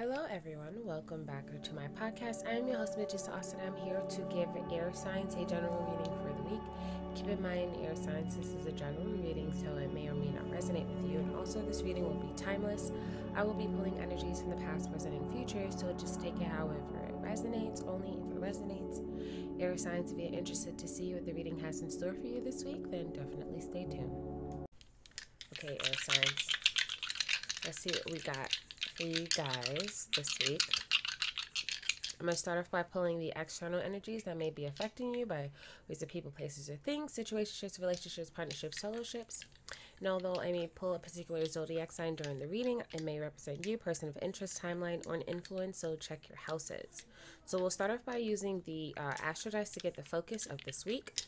Hello, everyone. Welcome back to my podcast. I am your host, Mitchell Austin. I'm here to give air signs a general reading for the week. Keep in mind, air signs, this is a general reading, so it may or may not resonate with you. And also, this reading will be timeless. I will be pulling energies from the past, present, and future, so just take it however it resonates, only if it resonates. Air signs, if you're interested to see what the reading has in store for you this week, then definitely stay tuned. Okay, air signs. Let's see what we got for you guys this week. I'm going to start off by pulling the external energies that may be affecting you by ways of people, places, or things, situationships, relationships, partnerships, fellowships. And although I may pull a particular zodiac sign during the reading, it may represent you, person of interest, timeline, or an influence, so check your houses. So we'll start off by using the uh, astro dice to get the focus of this week.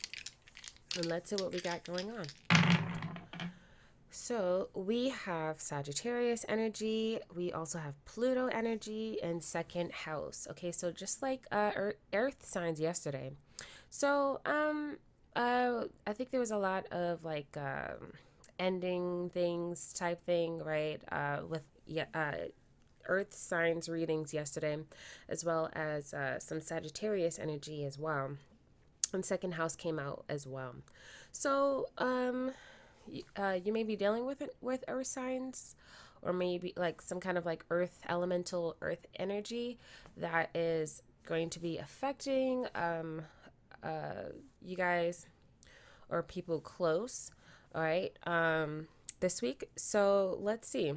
And let's see what we got going on. So we have Sagittarius energy. We also have Pluto energy and second house. Okay, so just like uh, Earth signs yesterday. So um, uh, I think there was a lot of like um, ending things type thing, right? Uh, with yeah, uh, Earth signs readings yesterday, as well as uh, some Sagittarius energy as well. And second house came out as well. So um uh, you may be dealing with it with earth signs or maybe like some kind of like earth elemental earth energy that is going to be affecting um, uh, you guys or people close all right um, this week so let's see.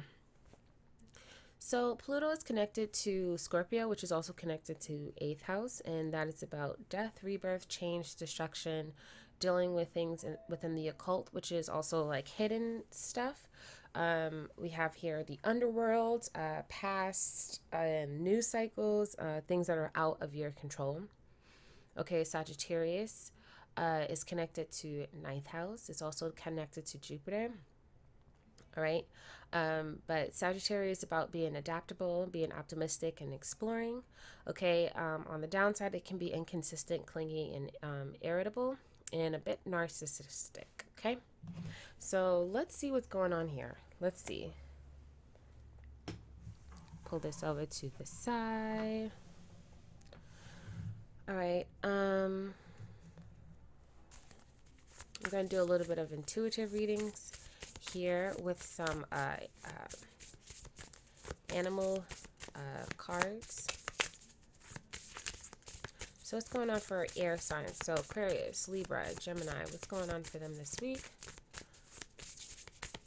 So Pluto is connected to Scorpio, which is also connected to eighth house, and that is about death, rebirth, change, destruction, dealing with things in, within the occult, which is also like hidden stuff. Um, we have here the underworld, uh, past and uh, news cycles, uh, things that are out of your control. Okay, Sagittarius uh, is connected to ninth house. It's also connected to Jupiter. All right. Um, but Sagittarius is about being adaptable, being optimistic, and exploring. Okay. Um, on the downside, it can be inconsistent, clingy, and um, irritable and a bit narcissistic. Okay, so let's see what's going on here. Let's see. Pull this over to the side. All right. Um, I'm going to do a little bit of intuitive readings here with some uh, uh, animal uh, cards. So what's going on for air signs? So Aquarius, Libra, Gemini, what's going on for them this week?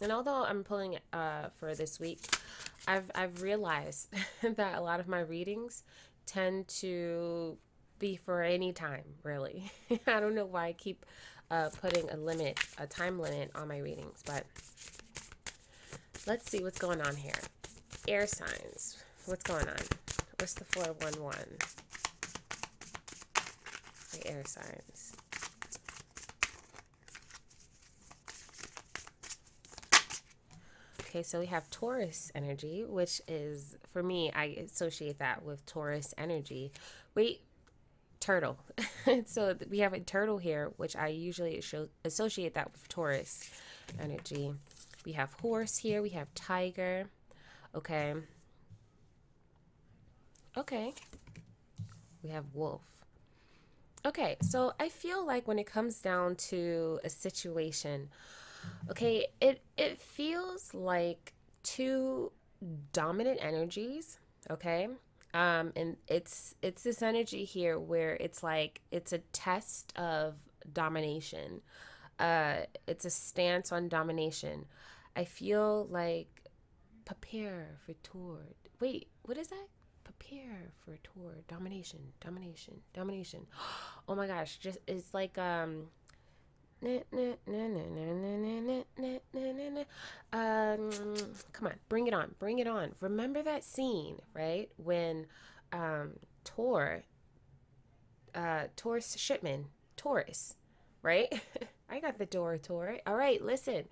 And although I'm pulling uh, for this week, I've I've realized that a lot of my readings tend to be for any time, really. I don't know why I keep uh, putting a limit, a time limit on my readings, but let's see what's going on here. Air signs, what's going on? What's the 411? The air signs. Okay, so we have Taurus energy, which is, for me, I associate that with Taurus energy. Wait, turtle. so we have a turtle here, which I usually associate that with Taurus energy. We have horse here. We have tiger. Okay. Okay. We have wolf. Okay, so I feel like when it comes down to a situation, okay, it it feels like two dominant energies, okay? Um and it's it's this energy here where it's like it's a test of domination. Uh it's a stance on domination. I feel like prepare for tour. Wait, what is that? Prepare for a tour. Domination, domination, domination. Oh my gosh, just it's like um um, come on, bring it on, bring it on. Remember that scene, right? When um, Tor, uh, Torrance Shipman, Torrance, right? I got the door, Tor. All right, listen.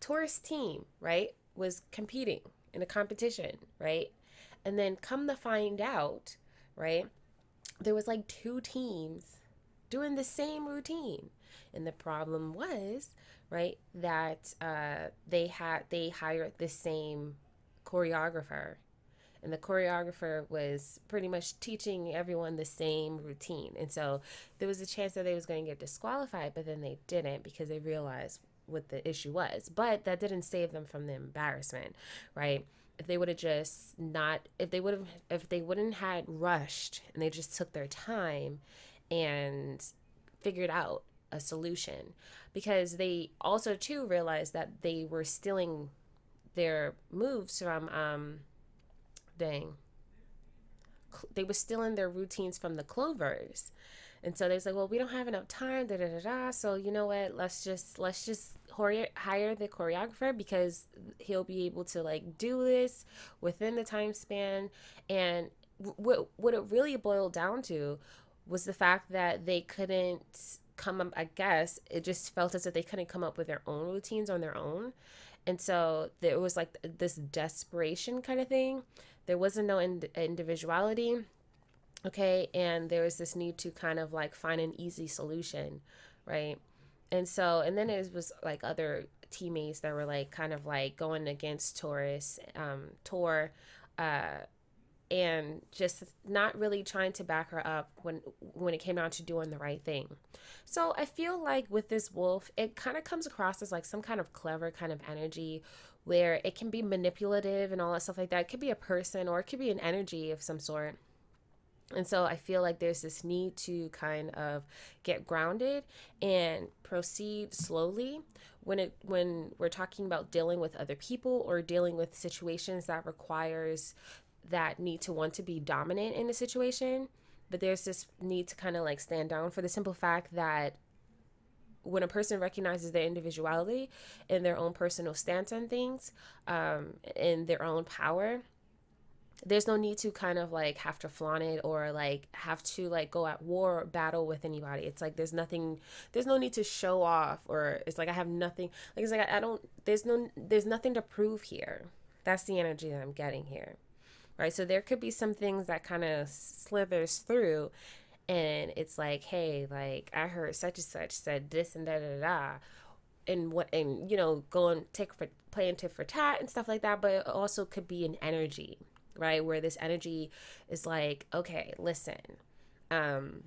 Torrance team, right, was competing in a competition, right? And then come to find out, right, there was like two teams doing the same routine. And the problem was, right, that uh, they had they hired the same choreographer. and the choreographer was pretty much teaching everyone the same routine. And so there was a chance that they was going to get disqualified, but then they didn't because they realized what the issue was. But that didn't save them from the embarrassment, right? If they would have just not, if they would have, if they wouldn't had rushed and they just took their time and figured out a solution, because they also too realized that they were stealing their moves from um dang they were stealing their routines from the clovers and so they was like well we don't have enough time da da da da so you know what let's just let's just hire the choreographer because he'll be able to like do this within the time span and what what it really boiled down to was the fact that they couldn't come up i guess it just felt as if they couldn't come up with their own routines on their own and so there was like this desperation kind of thing. There wasn't no ind- individuality. Okay. And there was this need to kind of like find an easy solution. Right. And so, and then it was like other teammates that were like kind of like going against Torrance, um, Tor, uh, and just not really trying to back her up when when it came down to doing the right thing. So I feel like with this wolf, it kind of comes across as like some kind of clever kind of energy where it can be manipulative and all that stuff like that. It could be a person or it could be an energy of some sort. And so I feel like there's this need to kind of get grounded and proceed slowly when it when we're talking about dealing with other people or dealing with situations that requires that need to want to be dominant in a situation, but there's this need to kind of like stand down for the simple fact that when a person recognizes their individuality and their own personal stance on things um, and their own power there's no need to kind of like have to flaunt it or like have to like go at war or battle with anybody. It's like there's nothing there's no need to show off or it's like i have nothing like it's like i, I don't there's no there's nothing to prove here. That's the energy that i'm getting here right? So there could be some things that kind of slithers through and it's like, hey, like I heard such and such said this and da da da and what and you know, going take for playing tit for tat and stuff like that, but it also could be an energy, right? Where this energy is like, okay, listen, um,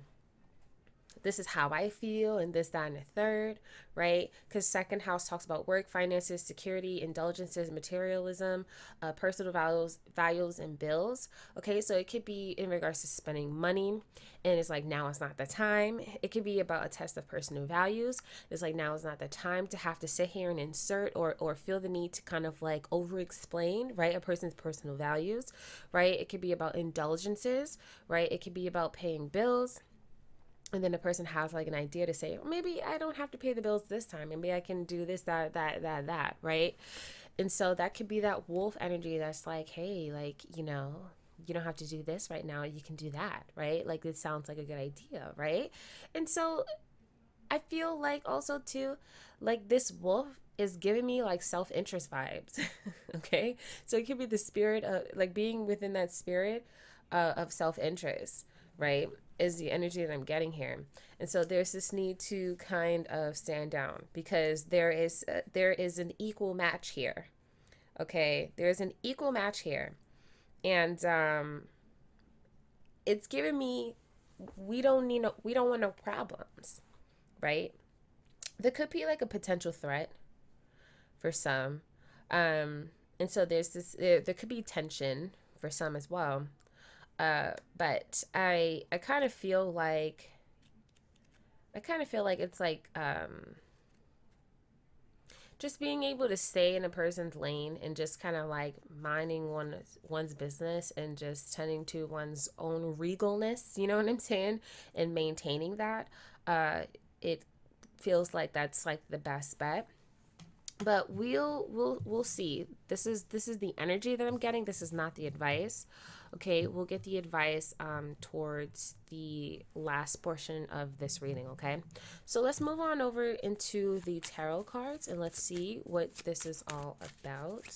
this is how I feel, and this, that, and the third, right? Because second house talks about work, finances, security, indulgences, materialism, uh, personal values, values, and bills. Okay, so it could be in regards to spending money, and it's like now is not the time. It could be about a test of personal values. It's like now is not the time to have to sit here and insert or or feel the need to kind of like over explain, right? A person's personal values, right? It could be about indulgences, right? It could be about paying bills and then the person has like an idea to say maybe i don't have to pay the bills this time. Maybe i can do this that that that that right? And so that could be that wolf energy that's like hey like you know you don't have to do this right now. You can do that right? Like this sounds like a good idea right? And so i feel like also too like this wolf is giving me like self-interest vibes okay? So it could be the spirit of like being within that spirit uh, of self-interest right is the energy that I'm getting here. And so there's this need to kind of stand down because there is uh, there is an equal match here. Okay, there's an equal match here. And um it's giving me we don't need no we don't want no problems, right? There could be like a potential threat for some. Um and so there's this there, there could be tension for some as well uh, but I I kind of feel like I kind of feel like it's like um, just being able to stay in a person's lane and just kind of like minding one's one's business and just tending to one's own regalness, you know what I'm saying, and maintaining that. Uh, it feels like that's like the best bet. But we'll we'll we'll see. This is this is the energy that i'm getting. This is not the advice okay we'll get the advice um towards the last portion of this reading okay? So let's move on over into the tarot cards and let's see what this is all about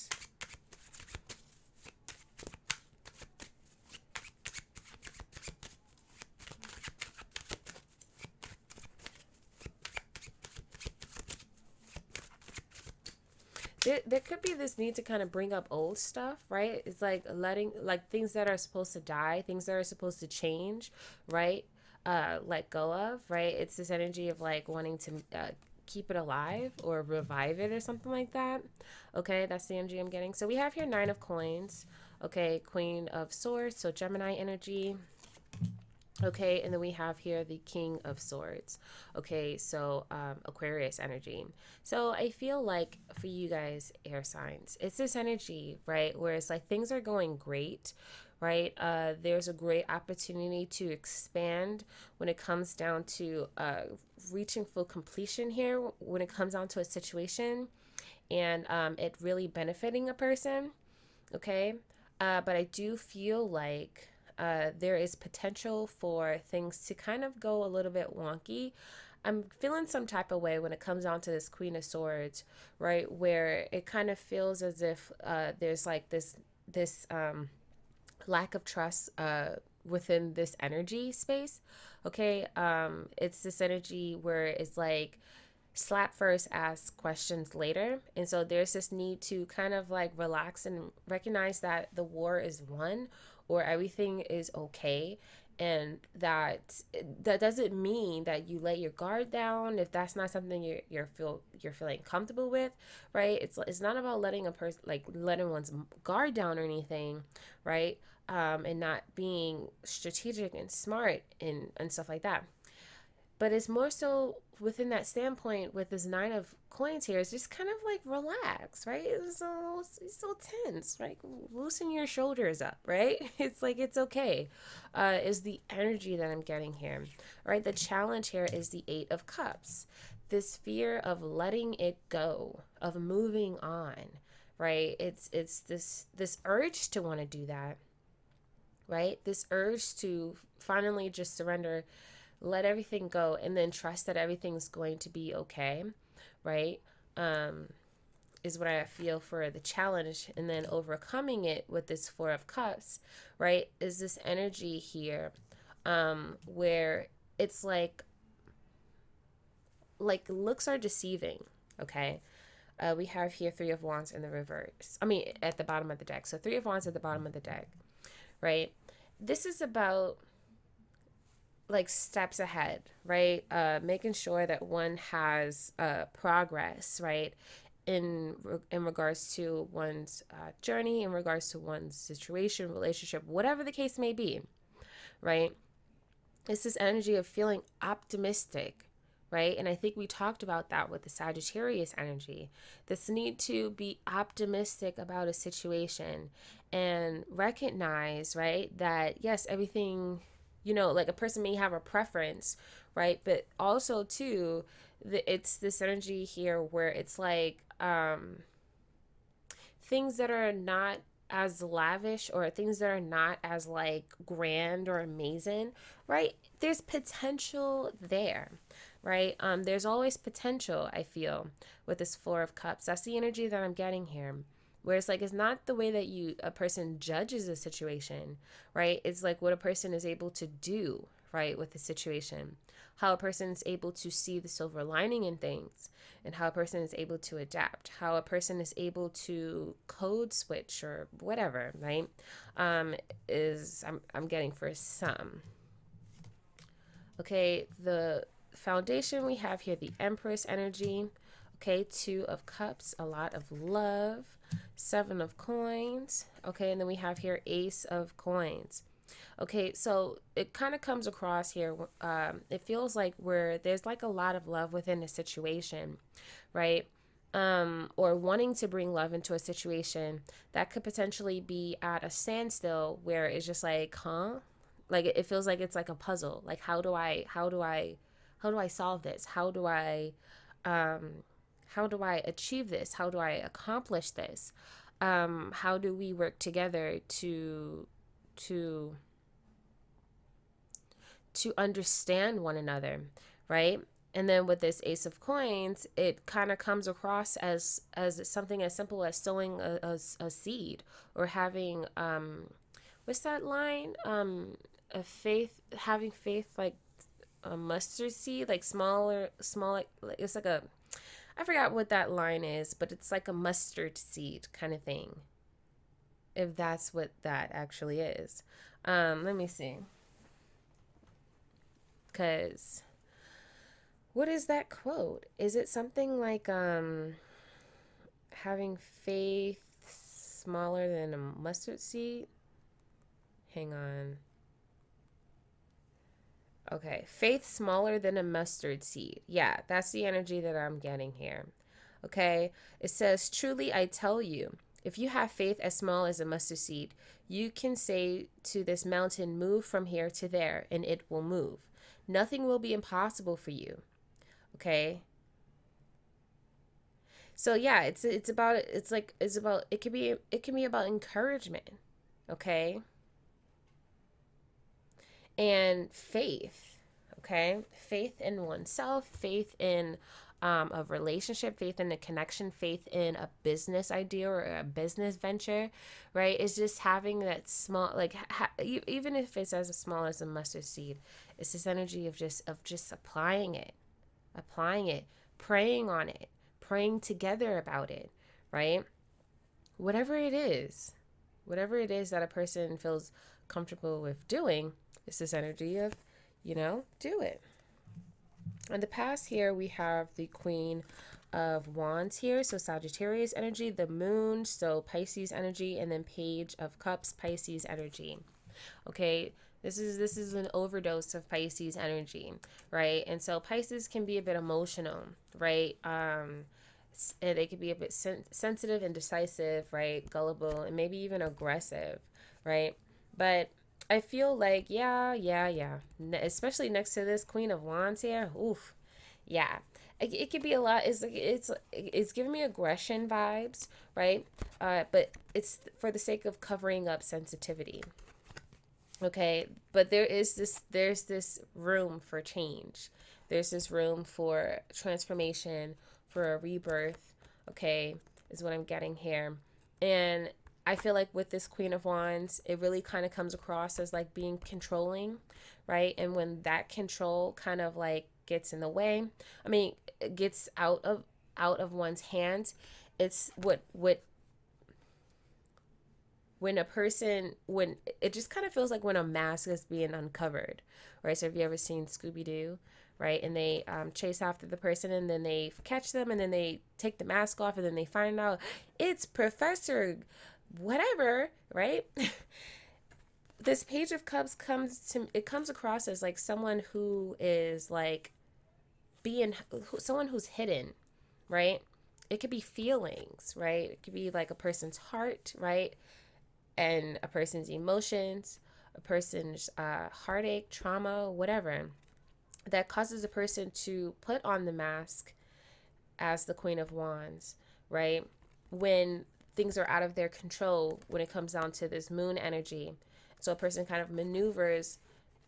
there, there could be this need to kind of bring up old stuff, right? It's like letting like things that are supposed to die, things that are supposed to change, right? Uh, let go of, right? It's this energy of like wanting to uh, keep it alive or revive it or something like that. Okay, that's the energy I'm getting. So we have here nine of coins. Okay, queen of swords, so Gemini energy. Okay, and then we have here the King of Swords. Okay, so um, Aquarius energy. So I feel like for you guys, air signs, it's this energy, right? Where it's like things are going great, right? Uh, there's a great opportunity to expand when it comes down to uh, reaching full completion here, when it comes down to a situation and um, it really benefiting a person, okay? Uh, but I do feel like uh, there is potential for things to kind of go a little bit wonky. I'm feeling some type of way when it comes down to this Queen of Swords, right? Where it kind of feels as if uh, there's like this this um, lack of trust uh, within this energy space. Okay, um, it's this energy where it's like slap first, ask questions later. And so there's this need to kind of like relax and recognize that the war is won or everything is okay and that that doesn't mean that you let your guard down if that's not something you're you're feel you're feeling comfortable with right? It's it's not about letting a person like letting one's guard down or anything right? Um and not being strategic and smart and and stuff like that but it's more so within that standpoint with this nine of coins here it's just kind of like relax right? It's so it's so tense right loosen your shoulders up right? It's like it's okay uh is the energy that i'm getting here. Right the challenge here is the eight of cups. This fear of letting it go of moving on right? It's it's this this urge to want to do that right? This urge to finally just surrender let everything go and then trust that everything's going to be okay, right? Um, is what I feel for the challenge. And then overcoming it with this Four of Cups, right? Is this energy here um, where it's like, like looks are deceiving, okay? Uh, we have here Three of Wands in the reverse. I mean, at the bottom of the deck. So Three of Wands at the bottom of the deck, right? This is about like steps ahead, right? Uh, making sure that one has uh, progress, right? In in regards to one's uh, journey, in regards to one's situation, relationship, whatever the case may be, right? It's this energy of feeling optimistic, right? And I think we talked about that with the Sagittarius energy. This need to be optimistic about a situation and recognize, right, that yes, everything you know like a person may have a preference right? But also too the, it's this energy here where it's like um things that are not as lavish or things that are not as like grand or amazing right? There's potential there right? Um there's always potential i feel with this four of cups. That's the energy that i'm getting here where it's like it's not the way that you a person judges a situation right? It's like what a person is able to do right with the situation. How a person is able to see the silver lining in things and how a person is able to adapt. How a person is able to code switch or whatever right? Um is i'm, I'm getting for some. Okay the foundation we have here the empress energy. Okay two of cups a lot of love seven of coins. Okay and then we have here ace of coins. Okay so it kind of comes across here um, it feels like where there's like a lot of love within a situation right? Um, or wanting to bring love into a situation that could potentially be at a standstill where it's just like huh? Like it feels like it's like a puzzle. Like how do i how do i how do i solve this? How do i um how do I achieve this? How do I accomplish this? Um, how do we work together to to to understand one another, right? And then with this ace of coins, it kind of comes across as as something as simple as sowing a, a, a seed or having um what's that line? Um a faith having faith like a mustard seed, like smaller small like it's like a I forgot what that line is, but it's like a mustard seed kind of thing. If that's what that actually is. Um, let me see. Cause what is that quote? Is it something like um having faith smaller than a mustard seed? Hang on. Okay, faith smaller than a mustard seed. Yeah, that's the energy that I'm getting here. Okay, it says, Truly I tell you, if you have faith as small as a mustard seed, you can say to this mountain, Move from here to there, and it will move. Nothing will be impossible for you. Okay. So yeah, it's it's about it's like it's about it can be it can be about encouragement. Okay and faith. Okay, faith in oneself, faith in um, a relationship, faith in a connection, faith in a business idea or a business venture, right? Is just having that small, like ha- even if it's as small as a mustard seed, it's this energy of just of just applying it, applying it, praying on it, praying together about it, right? Whatever it is, whatever it is that a person feels comfortable with doing, it's this energy of, you know, do it. In the past here, we have the Queen of Wands here. So Sagittarius energy, the moon, so Pisces energy, and then Page of Cups, Pisces energy. Okay, this is this is an overdose of Pisces energy, right? And so Pisces can be a bit emotional, right? Um and they could be a bit sen- sensitive and decisive, right? Gullible and maybe even aggressive, right? But I feel like, yeah, yeah, yeah. Especially next to this Queen of Wands here. Oof. Yeah. It, it could be a lot. It's it's, it's giving me aggression vibes, right? Uh, but it's for the sake of covering up sensitivity. Okay. But there is this, there's this room for change. There's this room for transformation, for a rebirth. Okay. Is what I'm getting here. And I feel like with this Queen of Wands, it really kind of comes across as like being controlling, right? And when that control kind of like gets in the way, I mean, it gets out of out of one's hands, it's what what when a person when it just kind of feels like when a mask is being uncovered, right? So have you ever seen Scooby Doo? right? And they um, chase after the person and then they catch them and then they take the mask off and then they find out it's Professor whatever, right? this page of cups comes to it comes across as like someone who is like being someone who's hidden, right? It could be feelings, right? It could be like a person's heart, right? And a person's emotions, a person's uh, heartache, trauma, whatever that causes a person to put on the mask as the Queen of Wands, right? When things are out of their control when it comes down to this moon energy. So a person kind of maneuvers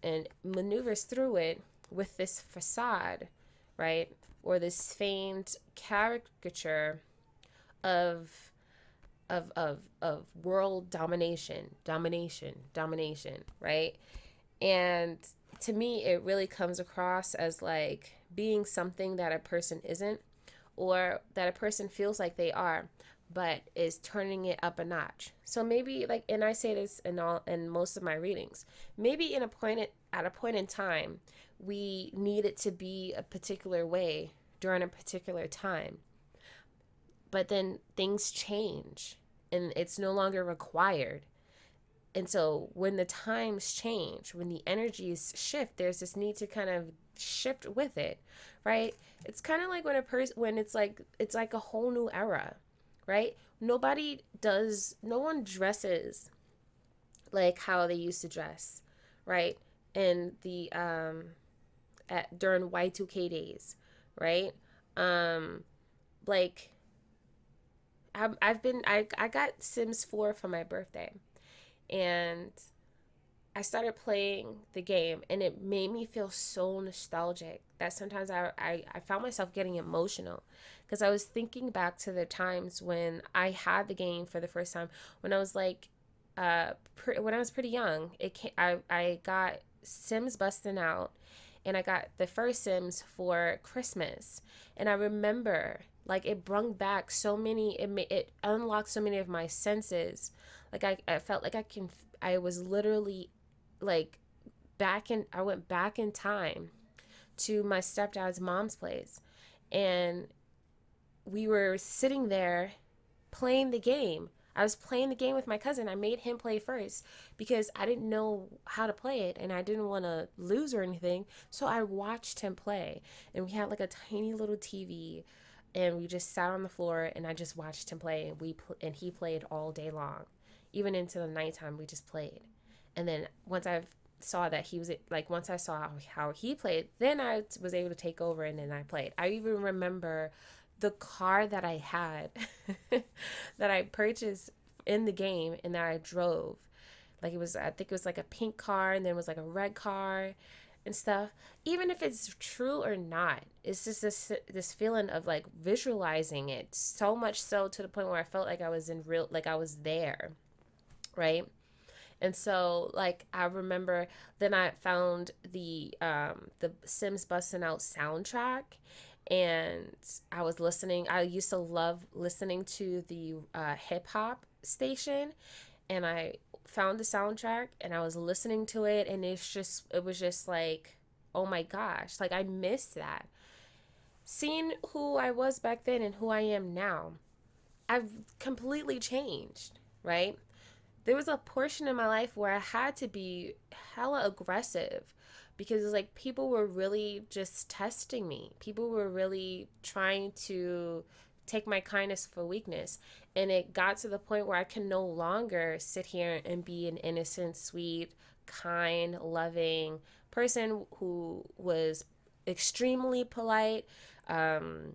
and maneuvers through it with this facade, right? Or this feigned caricature of of of of world domination, domination, domination, right? And to me it really comes across as like being something that a person isn't or that a person feels like they are but is turning it up a notch. So maybe like and I say this in all in most of my readings. Maybe in a point at a point in time, we need it to be a particular way during a particular time. But then things change and it's no longer required. And so when the times change, when the energies shift, there's this need to kind of shift with it, right? It's kind of like when a person when it's like it's like a whole new era right? Nobody does, no one dresses like how they used to dress, right? In the, um, at, during Y2K days, right? Um, like, I've, I've been, I, I got Sims 4 for my birthday and I started playing the game and it made me feel so nostalgic that sometimes I, I, I found myself getting emotional. Because I was thinking back to the times when I had the game for the first time when I was like uh pre- when I was pretty young. It came, I, I got Sims busting out and I got the first Sims for Christmas. And I remember Like it brought back so many it it unlocked so many of my senses. Like I, I felt like I can I was literally like back in I went back in time to my stepdad's mom's place and we were sitting there playing the game. I was playing the game with my cousin. I made him play first because I didn't know how to play it and I didn't want to lose or anything. So I watched him play. And we had like a tiny little TV and we just sat on the floor and I just watched him play and we pl- and he played all day long. Even into the nighttime we just played. And then once I saw that he was like once I saw how he played, then I was able to take over and then I played. I even remember the car that I had that I purchased in the game and that I drove. Like it was, I think it was like a pink car and then it was like a red car and stuff. Even if it's true or not, it's just this this feeling of like visualizing it so much so to the point where I felt like I was in real, like I was there, right? And so like I remember then I found the um the Sims Busting Out soundtrack and I was listening. I used to love listening to the uh, hip hop station, and I found the soundtrack and I was listening to it, and it's just it was just like, oh my gosh, like I miss that. Seeing who I was back then and who I am now, I've completely changed, right? There was a portion in my life where I had to be hella aggressive because like people were really just testing me. People were really trying to take my kindness for weakness. And it got to the point where I can no longer sit here and be an innocent, sweet, kind, loving person who was extremely polite, um,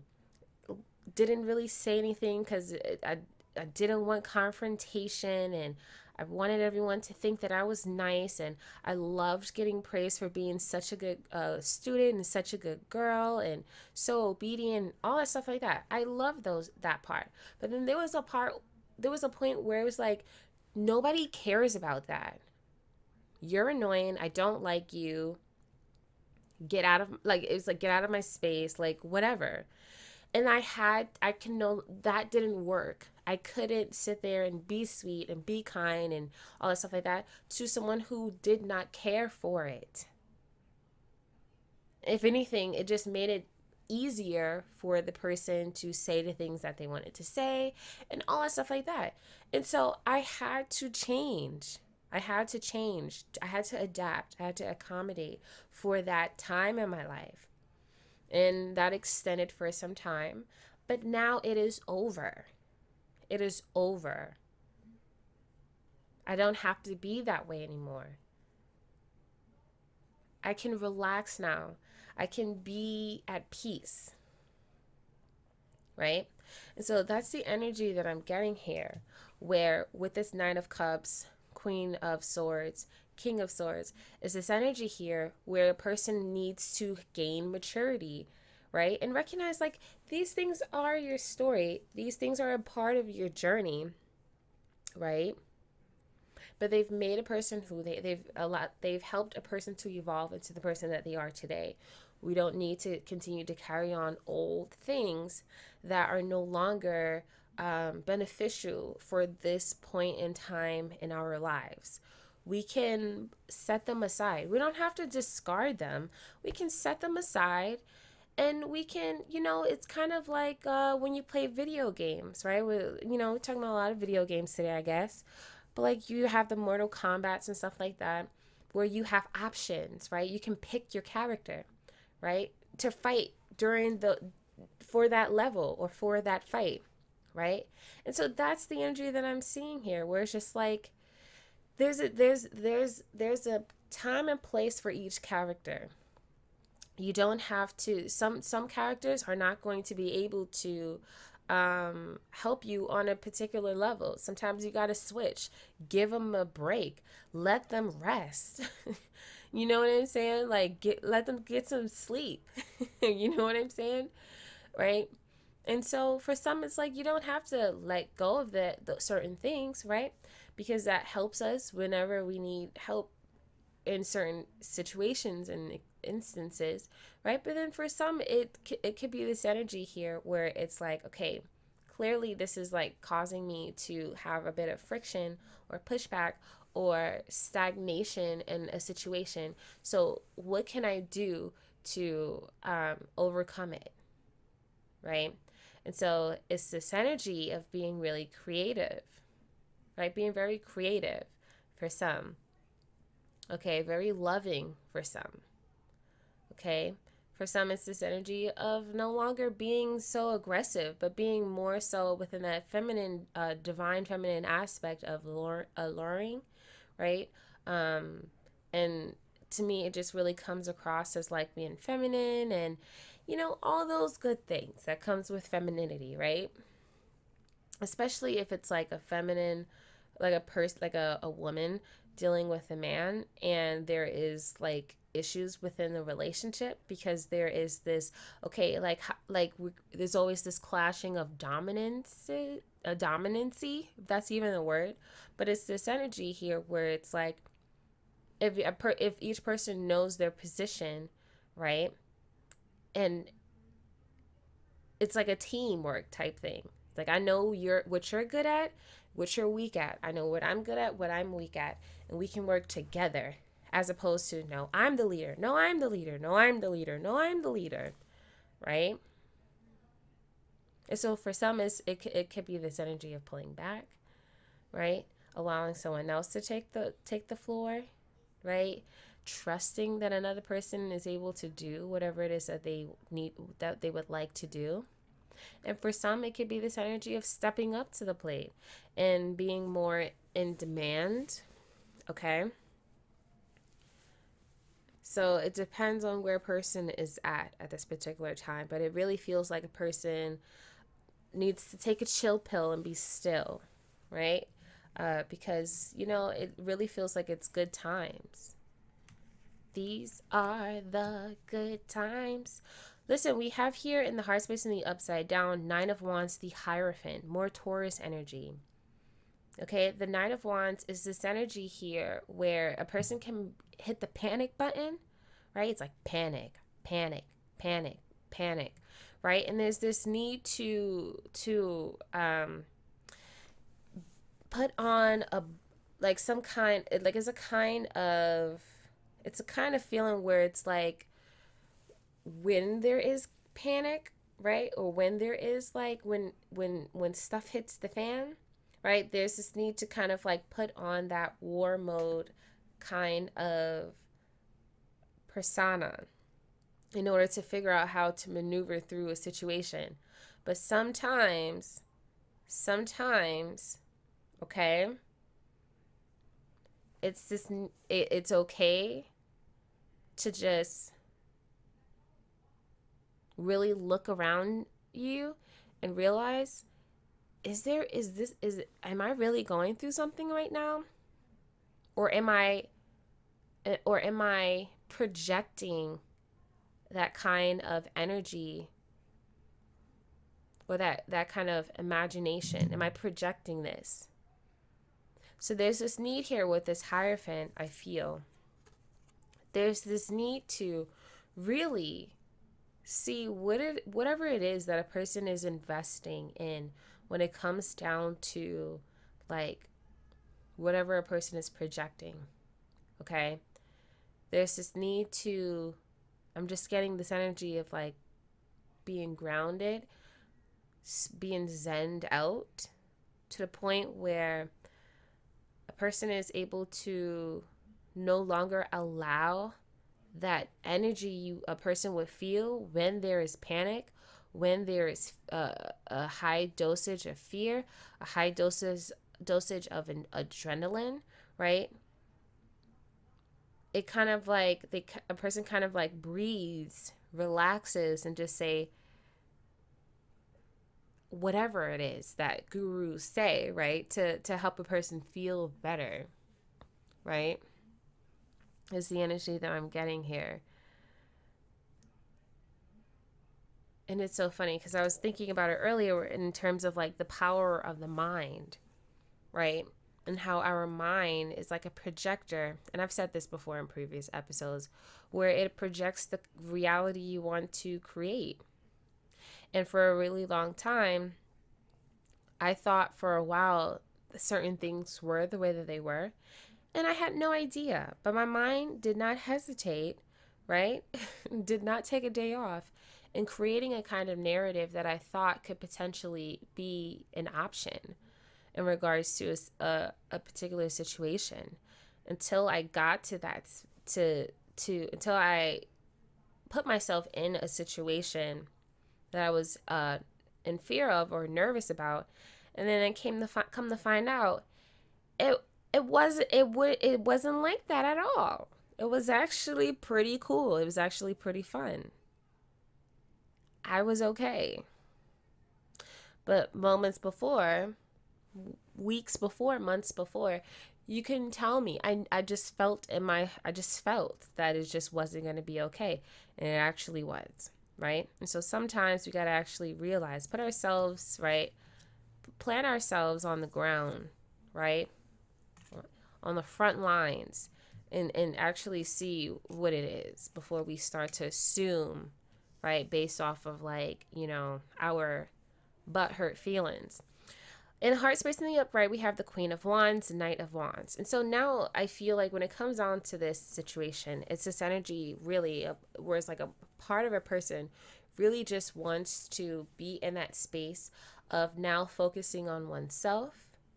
didn't really say anything because I, I didn't want confrontation and I wanted everyone to think that I was nice, and I loved getting praise for being such a good uh, student and such a good girl and so obedient, all that stuff like that. I love those that part. But then there was a part, there was a point where it was like nobody cares about that. You're annoying. I don't like you. Get out of like it was like get out of my space, like whatever. And I had I can know that didn't work. I couldn't sit there and be sweet and be kind and all that stuff like that to someone who did not care for it. If anything, it just made it easier for the person to say the things that they wanted to say and all that stuff like that. And so I had to change. I had to change. I had to adapt. I had to accommodate for that time in my life. And that extended for some time. But now it is over. It is over. I don't have to be that way anymore. I can relax now. I can be at peace. Right? And so that's the energy that I'm getting here, where with this Nine of Cups, Queen of Swords, King of Swords, is this energy here where a person needs to gain maturity, right? And recognize like these things are your story. These things are a part of your journey, right? But they've made a person who they, they've a lot they've helped a person to evolve into the person that they are today. We don't need to continue to carry on old things that are no longer um, beneficial for this point in time in our lives we can set them aside. We don't have to discard them. We can set them aside and we can you know it's kind of like uh, when you play video games right? We, you know we're talking about a lot of video games today i guess. But like you have the Mortal Kombats and stuff like that where you have options right? You can pick your character right to fight during the for that level or for that fight right? And so that's the energy that i'm seeing here where it's just like there's a there's there's there's a time and place for each character you don't have to some some characters are not going to be able to um, help you on a particular level. Sometimes you got to switch. Give them a break. Let them rest. You know what i'm saying? Like get let them get some sleep. You know what i'm saying? Right? And so for some it's like you don't have to let go of the, the certain things right? Because that helps us whenever we need help in certain situations and instances, right? But then for some, it it could be this energy here where it's like, okay, clearly this is like causing me to have a bit of friction or pushback or stagnation in a situation. So what can I do to um, overcome it, right? And so it's this energy of being really creative, right? Being very creative for some. Okay, very loving for some. Okay, for some, it's this energy of no longer being so aggressive, but being more so within that feminine, uh, divine feminine aspect of alluring, right? Um, and to me, it just really comes across as like being feminine and, you know, all those good things that comes with femininity, right? Especially if it's like a feminine, like a person, like a, a woman dealing with a man, and there is like issues within the relationship because there is this okay like like we, there's always this clashing of dominance a dominancy if that's even the word but it's this energy here where it's like if a per, if each person knows their position right and it's like a teamwork type thing. Like I know you're what you're good at, what you're weak at. I know what I'm good at, what I'm weak at, and we can work together as opposed to no, I'm the leader. No, I'm the leader. No, I'm the leader. No, I'm the leader. Right? And so for some it it could be this energy of pulling back, right? Allowing someone else to take the take the floor, right? trusting that another person is able to do whatever it is that they need that they would like to do and for some it could be this energy of stepping up to the plate and being more in demand okay so it depends on where a person is at at this particular time but it really feels like a person needs to take a chill pill and be still right uh, because you know it really feels like it's good times these are the good times. Listen, we have here in the heart space in the upside down, Nine of Wands, the Hierophant, more Taurus energy. Okay, the Nine of Wands is this energy here where a person can hit the panic button, right? It's like panic, panic, panic, panic, right? And there's this need to to um put on a like some kind like it's a kind of it's a kind of feeling where it's like when there is panic, right? Or when there is like when when when stuff hits the fan, right? There's this need to kind of like put on that war mode kind of persona in order to figure out how to maneuver through a situation. But sometimes sometimes okay it's this it, it's okay to just really look around you and realize is there is this is am i really going through something right now? Or am i eh, or am i projecting that kind of energy or that that kind of imagination? Am i projecting this? So there's this need here with this hierophant i feel. There's this need to really see what it whatever it is that a person is investing in when it comes down to like whatever a person is projecting okay? There's this need to i'm just getting this energy of like being grounded being zened out to the point where a person is able to no longer allow that energy you a person would feel when there is panic when there is uh, a high dosage of fear a high dosage dosage of an adrenaline right? It kind of like they a person kind of like breathes relaxes and just say whatever it is that gurus say right? To to help a person feel better right? Is the energy that I'm getting here. And it's so funny because I was thinking about it earlier in terms of like the power of the mind, right? and how our mind is like a projector. And I've said this before in previous episodes, where it projects the reality you want to create. And for a really long time, I thought for a while certain things were the way that they were. And I had no idea. But my mind did not hesitate, right? did not take a day off in creating a kind of narrative that I thought could potentially be an option in regards to a, a particular situation until I got to that to to until I put myself in a situation that I was uh, in fear of or nervous about, and then I came to fi- come to find out it it was it would it wasn't like that at all. It was actually pretty cool. It was actually pretty fun. I was okay. But moments before, weeks before, months before, you can tell me. I, I just felt in my, I just felt that it just wasn't going to be okay. And it actually was, right? And so sometimes we got to actually realize, put ourselves, right? Plant ourselves on the ground, right? On the front lines and, and actually see what it is before we start to assume, right? Based off of like, you know, our butt hurt feelings in heart space in the upright we have the queen of wands knight of wands and so now i feel like when it comes on to this situation it's this energy really where it's like a part of a person really just wants to be in that space of now focusing on oneself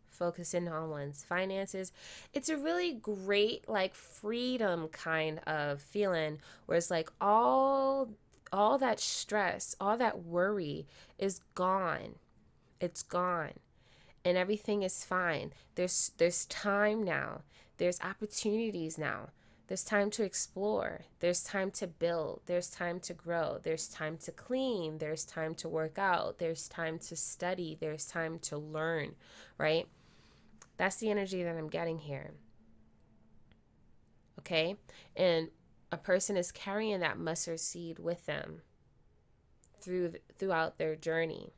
focusing on one's finances it's a really great like freedom kind of feeling where it's like all all that stress all that worry is gone it's gone and everything is fine. There's there's time now. There's opportunities now. There's time to explore. There's time to build. There's time to grow. There's time to clean. There's time to work out. There's time to study. There's time to learn, right? That's the energy that I'm getting here. Okay? And a person is carrying that mustard seed with them through throughout their journey.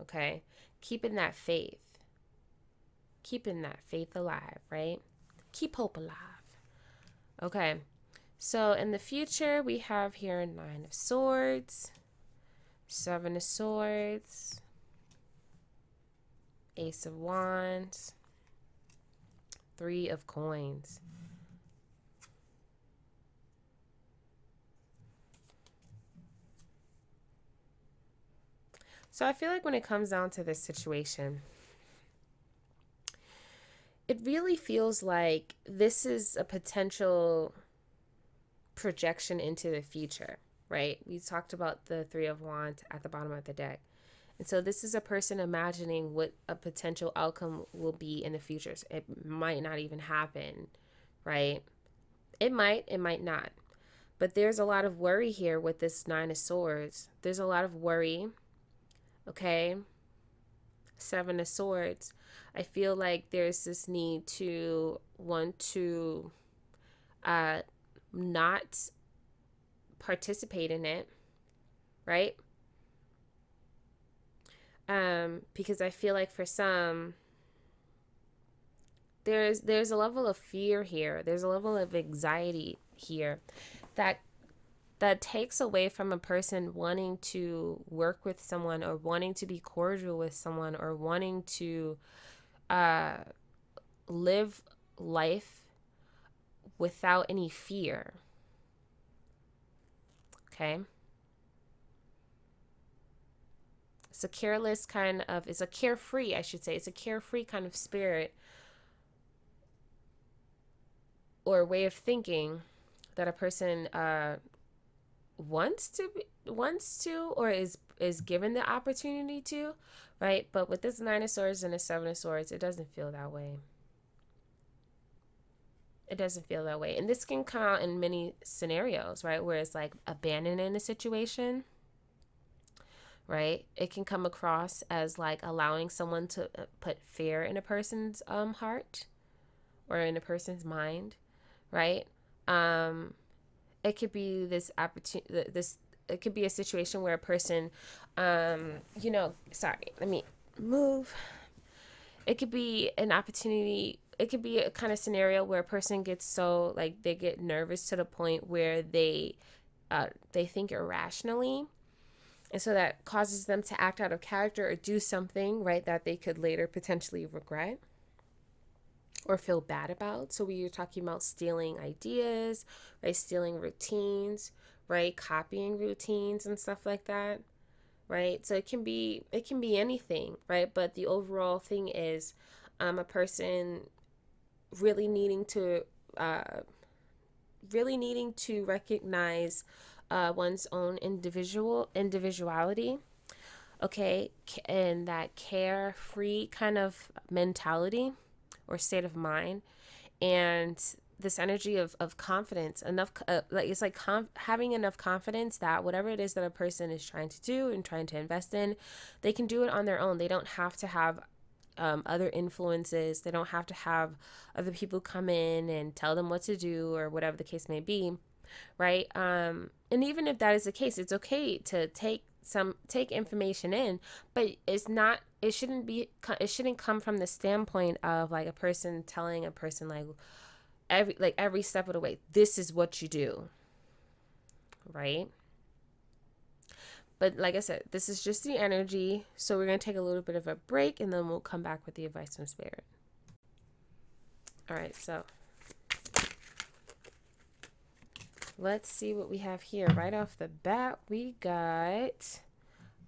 Okay? Keeping that faith keeping that faith alive, right? Keep hope alive. Okay. So in the future, we have here Nine of Swords, Seven of Swords, Ace of Wands, Three of Coins. So I feel like when it comes down to this situation, it really feels like this is a potential projection into the future, right? We talked about the Three of Wands at the bottom of the deck. And so this is a person imagining what a potential outcome will be in the future. It might not even happen, right? It might, it might not. But there's a lot of worry here with this Nine of Swords. There's a lot of worry, okay? Seven of Swords. I feel like there's this need to want to uh, not participate in it, right? Um, because I feel like for some, there's there's a level of fear here. There's a level of anxiety here that that takes away from a person wanting to work with someone or wanting to be cordial with someone or wanting to uh, live life without any fear. Okay? It's a careless kind of, it's a carefree, I should say. It's a carefree kind of spirit or way of thinking that a person uh, wants to be, wants to or is is given the opportunity to, right? But with this nine of swords and a seven of swords, it doesn't feel that way. It doesn't feel that way. And this can come out in many scenarios, right? Where it's like abandoning a situation, right? It can come across as like allowing someone to uh, put fear in a person's um heart or in a person's mind, right? Um it could be this opportunity this it could be a situation where a person um you know sorry let me move. It could be an opportunity it could be a kind of scenario where a person gets so like they get nervous to the point where they uh, they think irrationally. And so that causes them to act out of character or do something right that they could later potentially regret or feel bad about. So we are talking about stealing ideas right? Stealing routines right? Copying routines and stuff like that right? So it can be it can be anything right? But the overall thing is um, a person really needing to uh, really needing to recognize uh, one's own individual individuality okay? And that carefree kind of mentality or state of mind. And this energy of, of confidence enough uh, like it's like com- having enough confidence that whatever it is that a person is trying to do and trying to invest in they can do it on their own. They don't have to have um, other influences. They don't have to have other people come in and tell them what to do or whatever the case may be right? Um, and even if that is the case it's okay to take some take information in but it's not it shouldn't be it shouldn't come from the standpoint of like a person telling a person like every like every step of the way this is what you do. Right? But like i said this is just the energy so we're going to take a little bit of a break and then we'll come back with the advice from spirit. All right so let's see what we have here. Right off the bat we got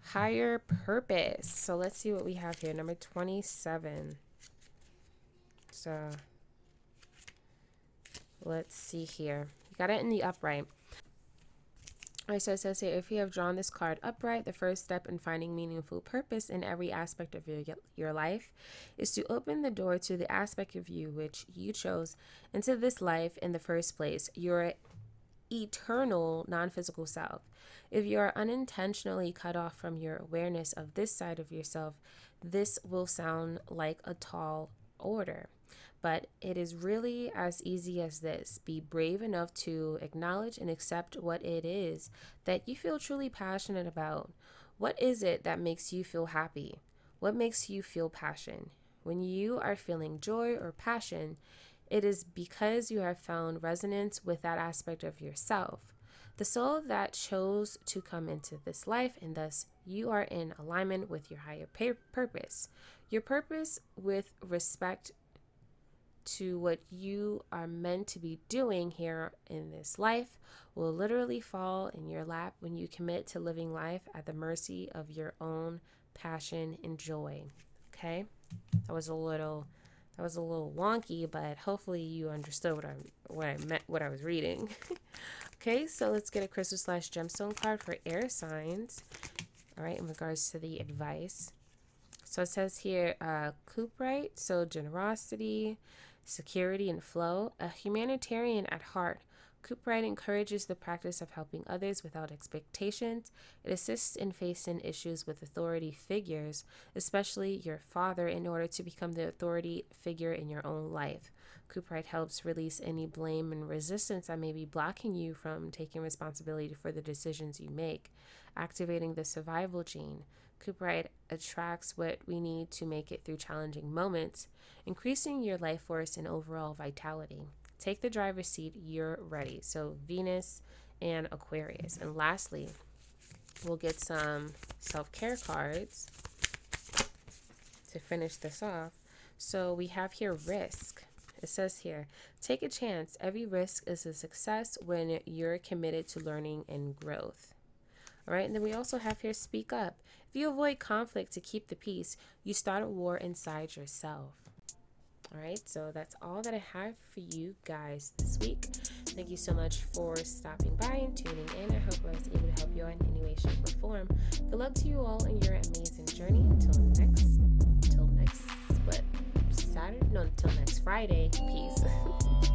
higher purpose. So let's see what we have here. Number 27 so Let's see here. You got it in the upright. Alright, so it says here, if you have drawn this card upright, the first step in finding meaningful purpose in every aspect of your, your life is to open the door to the aspect of you which you chose into this life in the first place, your eternal non physical self. If you are unintentionally cut off from your awareness of this side of yourself, this will sound like a tall order. But it is really as easy as this. Be brave enough to acknowledge and accept what it is that you feel truly passionate about. What is it that makes you feel happy? What makes you feel passion? When you are feeling joy or passion, it is because you have found resonance with that aspect of yourself. The soul that chose to come into this life, and thus you are in alignment with your higher purpose. Your purpose with respect to what you are meant to be doing here in this life will literally fall in your lap when you commit to living life at the mercy of your own passion and joy. Okay? That was a little that was a little wonky, but hopefully you understood what I what I meant what I was reading. okay, so let's get a crystal slash gemstone card for air signs. All right, in regards to the advice. So it says here, uh, Cooperite, so generosity, security, and flow, a humanitarian at heart, Cooperite encourages the practice of helping others without expectations. It assists in facing issues with authority figures, especially your father, in order to become the authority figure in your own life. Cooperite helps release any blame and resistance that may be blocking you from taking responsibility for the decisions you make, activating the survival gene. Cooperite attracts what we need to make it through challenging moments, increasing your life force and overall vitality. Take the driver's seat, you're ready. So, Venus and Aquarius. And lastly, we'll get some self care cards to finish this off. So, we have here risk. It says here, take a chance. Every risk is a success when you're committed to learning and growth. All right, and then we also have here speak up. If you avoid conflict to keep the peace, you start a war inside yourself. All right, so that's all that I have for you guys this week. Thank you so much for stopping by and tuning in. I hope I was able to help you out in any way, shape, or form. Good luck to you all in your amazing journey. Until next, until next, what, Saturday? No, until next Friday. Peace.